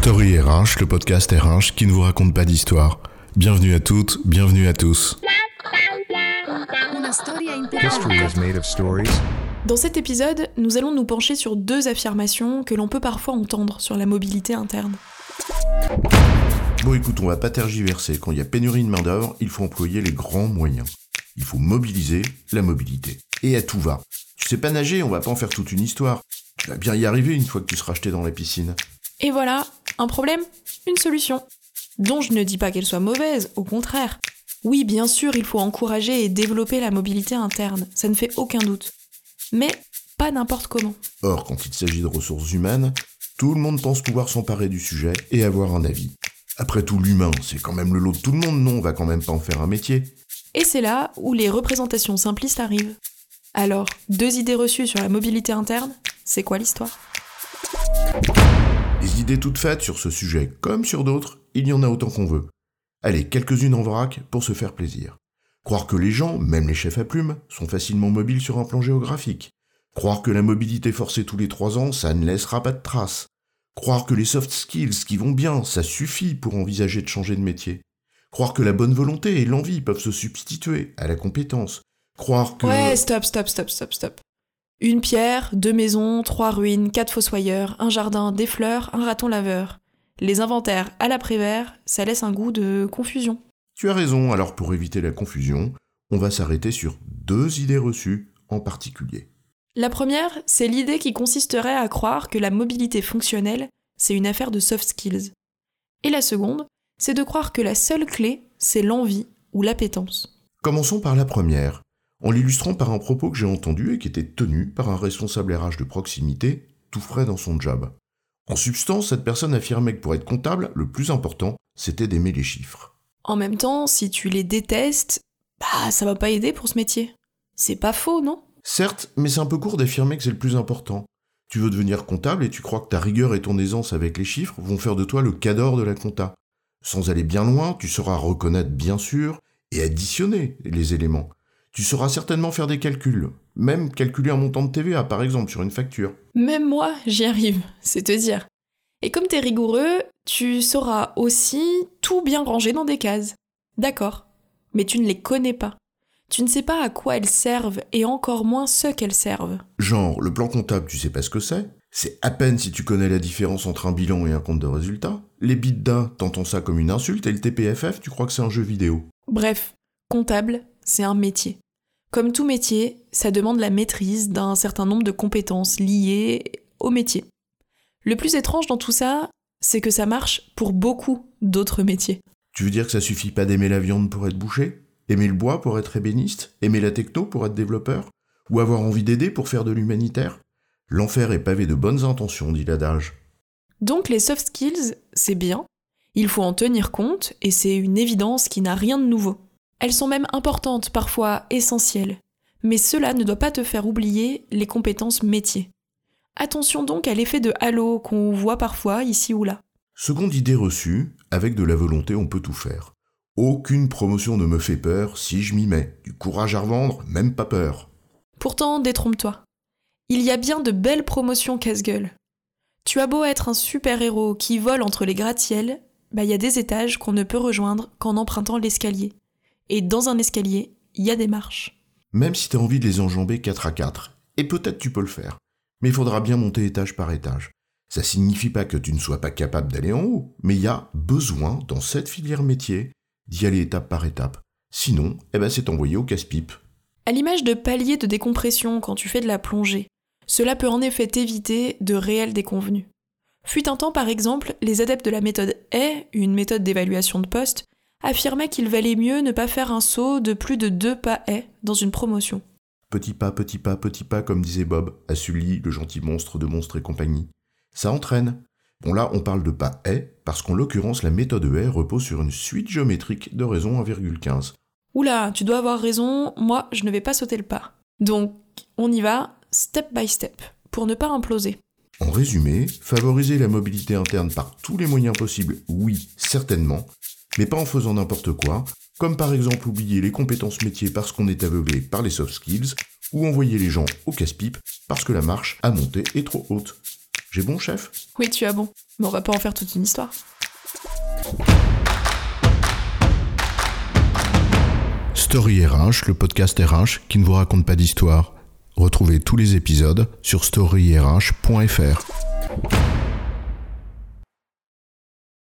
Story RH, le podcast RH qui ne vous raconte pas d'histoire. Bienvenue à toutes, bienvenue à tous. History is made of stories. Dans cet épisode, nous allons nous pencher sur deux affirmations que l'on peut parfois entendre sur la mobilité interne. Bon écoute, on va pas tergiverser. Quand il y a pénurie de main-d'œuvre, il faut employer les grands moyens. Il faut mobiliser la mobilité. Et à tout va. Tu sais pas nager, on va pas en faire toute une histoire. Tu vas bien y arriver une fois que tu seras jeté dans la piscine. Et voilà, un problème, une solution. Dont je ne dis pas qu'elle soit mauvaise, au contraire. Oui, bien sûr, il faut encourager et développer la mobilité interne, ça ne fait aucun doute. Mais pas n'importe comment. Or, quand il s'agit de ressources humaines, tout le monde pense pouvoir s'emparer du sujet et avoir un avis. Après tout, l'humain, c'est quand même le lot de tout le monde, non? On va quand même pas en faire un métier. Et c'est là où les représentations simplistes arrivent. Alors, deux idées reçues sur la mobilité interne, c'est quoi l'histoire? Idées toutes faites sur ce sujet, comme sur d'autres, il y en a autant qu'on veut. Allez, quelques-unes en vrac pour se faire plaisir. Croire que les gens, même les chefs à plumes, sont facilement mobiles sur un plan géographique. Croire que la mobilité forcée tous les trois ans, ça ne laissera pas de traces. Croire que les soft skills qui vont bien, ça suffit pour envisager de changer de métier. Croire que la bonne volonté et l'envie peuvent se substituer à la compétence. Croire que... Ouais, stop, stop, stop, stop, stop. Une pierre, deux maisons, trois ruines, quatre fossoyeurs, un jardin, des fleurs, un raton laveur. Les inventaires à l'après-vert, ça laisse un goût de confusion. Tu as raison, alors pour éviter la confusion, on va s'arrêter sur deux idées reçues en particulier. La première, c'est l'idée qui consisterait à croire que la mobilité fonctionnelle, c'est une affaire de soft skills. Et la seconde, c'est de croire que la seule clé, c'est l'envie ou l'appétence. Commençons par la première, en l'illustrant par un propos que j'ai entendu et qui était tenu par un responsable RH de proximité, tout frais dans son job. En substance, cette personne affirmait que pour être comptable, le plus important, c'était d'aimer les chiffres. En même temps, si tu les détestes, bah ça va pas aider pour ce métier. C'est pas faux, non? Certes, mais c'est un peu court d'affirmer que c'est le plus important. Tu veux devenir comptable et tu crois que ta rigueur et ton aisance avec les chiffres vont faire de toi le cador de la compta. Sans aller bien loin, tu sauras reconnaître bien sûr et additionner les éléments. Tu sauras certainement faire des calculs, même calculer un montant de TVA par exemple sur une facture. Même moi, j'y arrive, c'est te dire. Et comme t'es rigoureux, tu sauras aussi tout bien ranger dans des cases. D'accord. Mais tu ne les connais pas. Tu ne sais pas à quoi elles servent et encore moins ce qu'elles servent. Genre, le plan comptable, tu sais pas ce que c'est C'est à peine si tu connais la différence entre un bilan et un compte de résultat. Les bidas, t'entends ça comme une insulte et le TPFF, tu crois que c'est un jeu vidéo. Bref, comptable, c'est un métier. Comme tout métier, ça demande la maîtrise d'un certain nombre de compétences liées au métier. Le plus étrange dans tout ça, c'est que ça marche pour beaucoup d'autres métiers. Tu veux dire que ça suffit pas d'aimer la viande pour être boucher Aimer le bois pour être ébéniste Aimer la techno pour être développeur Ou avoir envie d'aider pour faire de l'humanitaire? L'enfer est pavé de bonnes intentions, dit l'adage. Donc les soft skills, c'est bien, il faut en tenir compte et c'est une évidence qui n'a rien de nouveau. Elles sont même importantes, parfois essentielles, mais cela ne doit pas te faire oublier les compétences métiers. Attention donc à l'effet de halo qu'on voit parfois ici ou là. Seconde idée reçue, avec de la volonté on peut tout faire. Aucune promotion ne me fait peur si je m'y mets. Du courage à revendre, même pas peur. Pourtant, détrompe-toi. Il y a bien de belles promotions casse-gueule. Tu as beau être un super-héros qui vole entre les gratte-ciels, bah il y a des étages qu'on ne peut rejoindre qu'en empruntant l'escalier. Et dans un escalier, il y a des marches. Même si t'as envie de les enjamber 4 à 4, et peut-être tu peux le faire, mais il faudra bien monter étage par étage. Ça signifie pas que tu ne sois pas capable d'aller en haut, mais il y a besoin, dans cette filière métier, d'y aller étape par étape. Sinon, eh ben c'est envoyé au casse-pipe. À l'image de paliers de décompression quand tu fais de la plongée, cela peut en effet éviter de réelles déconvenues. Fut un temps par exemple, les adeptes de la méthode A, une méthode d'évaluation de poste, affirmaient qu'il valait mieux ne pas faire un saut de plus de deux pas A dans une promotion. Petit pas, petit pas, petit pas, comme disait Bob, à Sully, le gentil monstre de monstres et compagnie. Ça entraîne. Bon là, on parle de pas haie, parce qu'en l'occurrence, la méthode haie repose sur une suite géométrique de raison 1,15. Oula, tu dois avoir raison, moi je ne vais pas sauter le pas. Donc, on y va, step by step, pour ne pas imploser. En résumé, favoriser la mobilité interne par tous les moyens possibles, oui, certainement, mais pas en faisant n'importe quoi, comme par exemple oublier les compétences métiers parce qu'on est aveuglé par les soft skills, ou envoyer les gens au casse-pipe parce que la marche à monter est trop haute. J'ai bon, chef? Oui, tu as bon, mais on va pas en faire toute une histoire. Story RH, le podcast RH qui ne vous raconte pas d'histoire. Retrouvez tous les épisodes sur storyrh.fr.